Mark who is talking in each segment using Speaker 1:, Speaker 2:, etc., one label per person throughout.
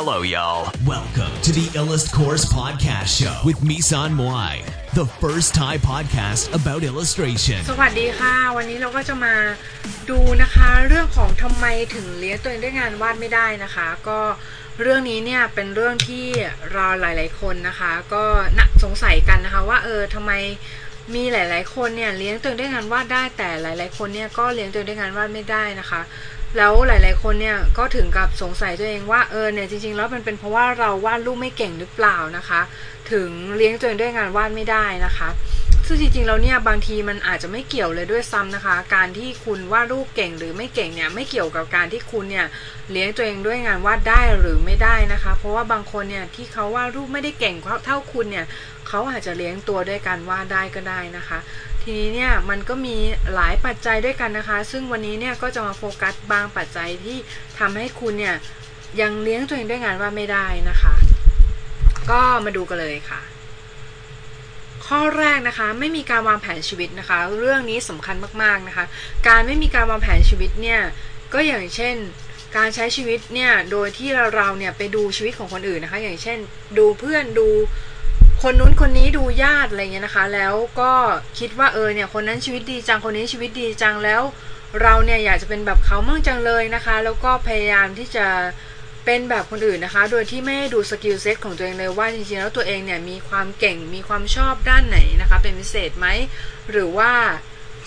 Speaker 1: Hello, y'all.
Speaker 2: Welcome to the Illust Course Podcast Show with Misan Moai, the first Thai podcast about illustration.
Speaker 3: สวัสดีค่ะ วันนี้เราก็จะมาดูนะคะเรื่องของทำไมถึงเลี้ยงตัวเองด้วยงานวาดไม่ได้นะคะ ก็เรื่องนี้เนี่ยเป็นเรื่องที่เราหลาย ๆ คนนะคะ ก็นะสงสัยกันนะคะ ว่าเออทำไมมีหลาย ๆ คนเนี่ยเลี้ยงตัวเองด้วยงานวาดได้แต่หลาย ๆ คนเนี่ยก็เลี้ยงตัวเองด้วยงานวาดไม่ได้นะคะ แล้วหลาย ๆ คนเนี่ยก็ถึงกับสงสัยตัวเองว่าเออเนี่ยจริง ๆ แล้วมันเป็นเพราะว่าเราวาดรูปไม่เก่งหรือเปล่านะคะ ถึงเลี้ยงตัวเองด้วยงานวาดไม่ได้นะคะซึ่งจริงๆแล้วเนี่ยบางทีมันอาจจะไม่เกี่ยวเลยด้วยซ้ำนะคะ การที่คุณวาดรูปเก่งหรือไม่เก่งเนี่ยไม่เกี่ยวกับการที่คุณเนี่ยเลี้ยงตัวเองด้วยงานวาดได้หรือไม่ได้นะคะ เพราะว่าบางคนเนี่ยที่เขาวาดรูปไม่ได้เก่งเท่าคุณเนี่ยเขาอาจจะเลี้ยงตัวด้วยการวาดได้ก็ได้นะคะ ทีนี้เนี่ยมันก็มีหลายปัจจัยด้วยกันนะคะ ซึ่งวันนี้เนี่ยก็จะมาโฟกัสบางปัจจัยที่ทำให้คุณเนี่ยยังเลี้ยงตัวเองด้วยงานว่าไม่ได้นะคะ ก็มาดูกันเลยค่ะ ข้อแรกนะคะ ไม่มีการวางแผนชีวิตนะคะ เรื่องนี้สำคัญมากๆนะคะ การไม่มีการวางแผนชีวิตเนี่ยก็อย่างเช่นการใช้ชีวิตเนี่ยโดยที่เราเราเนี่ยไปดูชีวิตของคนอื่นนะคะ อย่างเช่น ดูเพื่อนดู คนนู้นคนนี้ดูญาติอะไรเงี้ยนะคะ แล้วก็คิดว่าเออเนี่ยคนนั้นชีวิตดีจังคนนี้ชีวิตดีจังแล้วเราเนี่ยอยากจะเป็นแบบเขามั่งจังเลยนะคะ แล้วก็พยายามที่จะเป็นแบบคนอื่นนะคะ โดยที่ไม่ดู skill set ของตัวเองเลยว่าจริงๆแล้วตัวเองเนี่ยมีความเก่งมีความชอบด้านไหนนะคะ เป็นพิเศษไหมหรือว่า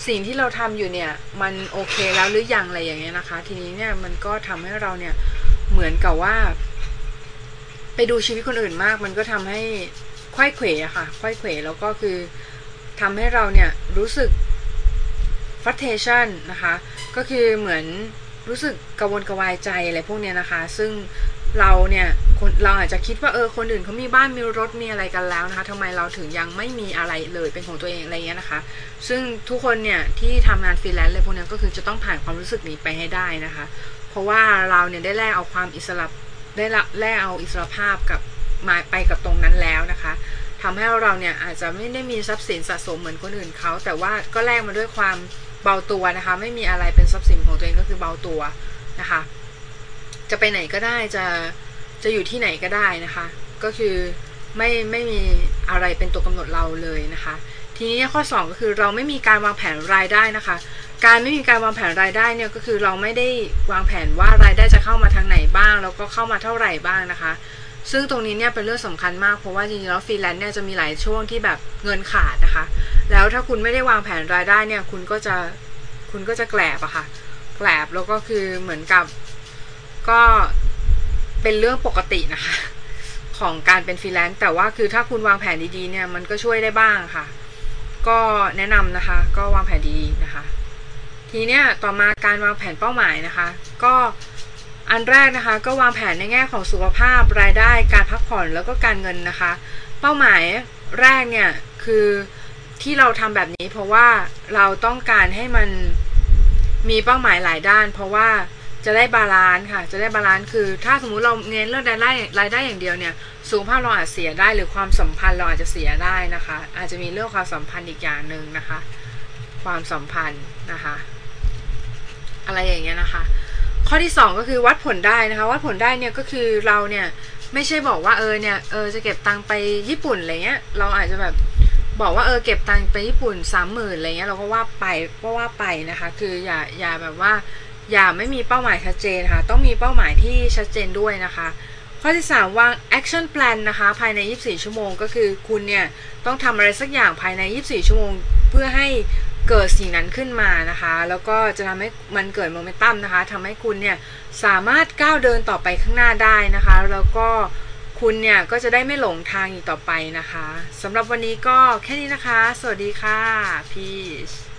Speaker 3: สิ่งที่เราทำอยู่เนี่ยมันโอเคแล้วหรือยังอะไรอย่างเงี้ยนะคะ ทีนี้เนี่ยมันก็ทำให้เราเนี่ยเหมือนกับว่า ไปดูชีวิตคนอื่นมาก มันก็ทำให้ ค่อยเขวะค่ะค่อยเขวแล้วก็คือทำให้เราเนี่ยรู้สึก frustration นะคะ ก็คือเหมือนรู้สึกกระวนกระวายใจอะไรพวกเนี้ยนะคะ ซึ่งเราเนี่ยเราอาจจะคิดว่าเออคนอื่นเขามีบ้านมีรถมีอะไรกันแล้วนะคะทำไมเราถึงยังไม่มีอะไรเลยเป็นของตัวเองอะไรเงี้ยนะคะ ซึ่งทุกคนเนี่ยที่ทำงานฟรีแลนซ์เลยพวกนี้ก็คือจะต้องผ่านความรู้สึกนี้ไปให้ได้นะคะ เพราะว่าเราเนี่ยได้แลกเอาความอิสระได้แลกเอาอิสระภาพกับ มาไปกับตรงนั้นแล้วนะคะทำให้เราเนี่ยอาจจะไม่ได้มีทรัพย์สินสะสมเหมือนคนอื่นเขา แต่ว่าก็แลกมาด้วยความเบาตัวนะคะ ไม่มีอะไรเป็นทรัพย์สินของตัวเองก็คือเบาตัวนะคะ จะไปไหนก็ได้จะจะอยู่ที่ไหนก็ได้นะคะ ก็คือไม่ไม่มีอะไรเป็นตัวกำหนดเราเลยนะคะ ทีนี้ข้อ 2 ก็คือเราไม่มีการวางแผนรายได้นะคะ การไม่มีการวางแผนรายได้เนี่ยก็คือเราไม่ได้วางแผนว่ารายได้จะเข้ามาทางไหนบ้าง แล้วก็เข้ามาเท่าไหร่บ้างนะคะ ซึ่งตรงนี้เนี่ยเป็นเรื่องสำคัญมากเพราะว่าจริงๆแล้วฟรีแลนซ์เนี่ยจะมีหลายช่วงที่แบบเงินขาดนะคะ แล้วถ้าคุณไม่ได้วางแผนรายได้เนี่ย คุณก็จะคุณก็จะแกลบอะค่ะแกลบแล้วก็คือเหมือนกับก็เป็นเรื่องปกตินะคะ ของการเป็นฟรีแลนซ์แต่ว่าคือถ้าคุณวางแผนดีๆเนี่ยมันก็ช่วยได้บ้างค่ะ ก็แนะนำนะคะ ก็วางแผนดีนะคะ ทีเนี้ยต่อมาการวางแผนเป้าหมายนะคะ ก็ อันแรกนะคะก็วางแผนในแง่ของสุขภาพรายได้การพักผ่อนแล้วก็การเงินนะคะ เป้าหมายแรกเนี่ยคือที่เราทำแบบนี้เพราะว่าเราต้องการให้มันมีเป้าหมายหลายด้าน เพราะว่าจะได้ balance ค่ะ จะได้ balance คือ ถ้าสมมุติเราเน้นเรื่องรายได้รายได้อย่างเดียวเนี่ยสุขภาพเราอาจเสียได้หรือความสัมพันธ์เราอาจจะเสียได้นะคะ อาจจะมีเรื่องความสัมพันธ์อีกอย่างหนึ่งนะคะ ความสัมพันธ์นะคะ อะไรอย่างเงี้ยนะคะ ข้อที่ 2 ก็คือวัดผลได้นะคะวัดผลได้เนี่ยก็คือเราเนี่ยไม่ใช่บอกว่าเออเนี่ยเออจะเก็บตังไปญี่ปุ่นอะไรเงี้ยเราอาจจะแบบบอกว่าเออเก็บตังไปญี่ปุ่นสามหมื่นอะไรเงี้ยเราก็ว่าไปก็ว่าไปนะคะ คืออย่าอย่าแบบว่า อย่าไม่มีเป้าหมายชัดเจนค่ะ ต้องมีเป้าหมายที่ชัดเจนด้วยนะคะ ข้อที่ 3 วาง action plan นะคะ ภายใน 24 ชั่วโมง ก็คือคุณเนี่ยต้องทำอะไรสักอย่างภายใน 24 ชั่วโมง เพื่อให้ เกิดสิ่งนั้นขึ้นมานะคะ แล้วก็จะทำให้มันเกิดโมเมนตัมนะคะทำให้คุณเนี่ยสามารถก้าวเดินต่อไปข้างหน้าได้นะคะ แล้วก็คุณเนี่ยก็จะได้ไม่หลงทางอีกต่อไปนะคะสำหรับวันนี้ก็แค่นี้นะคะ สวัสดีค่ะพีช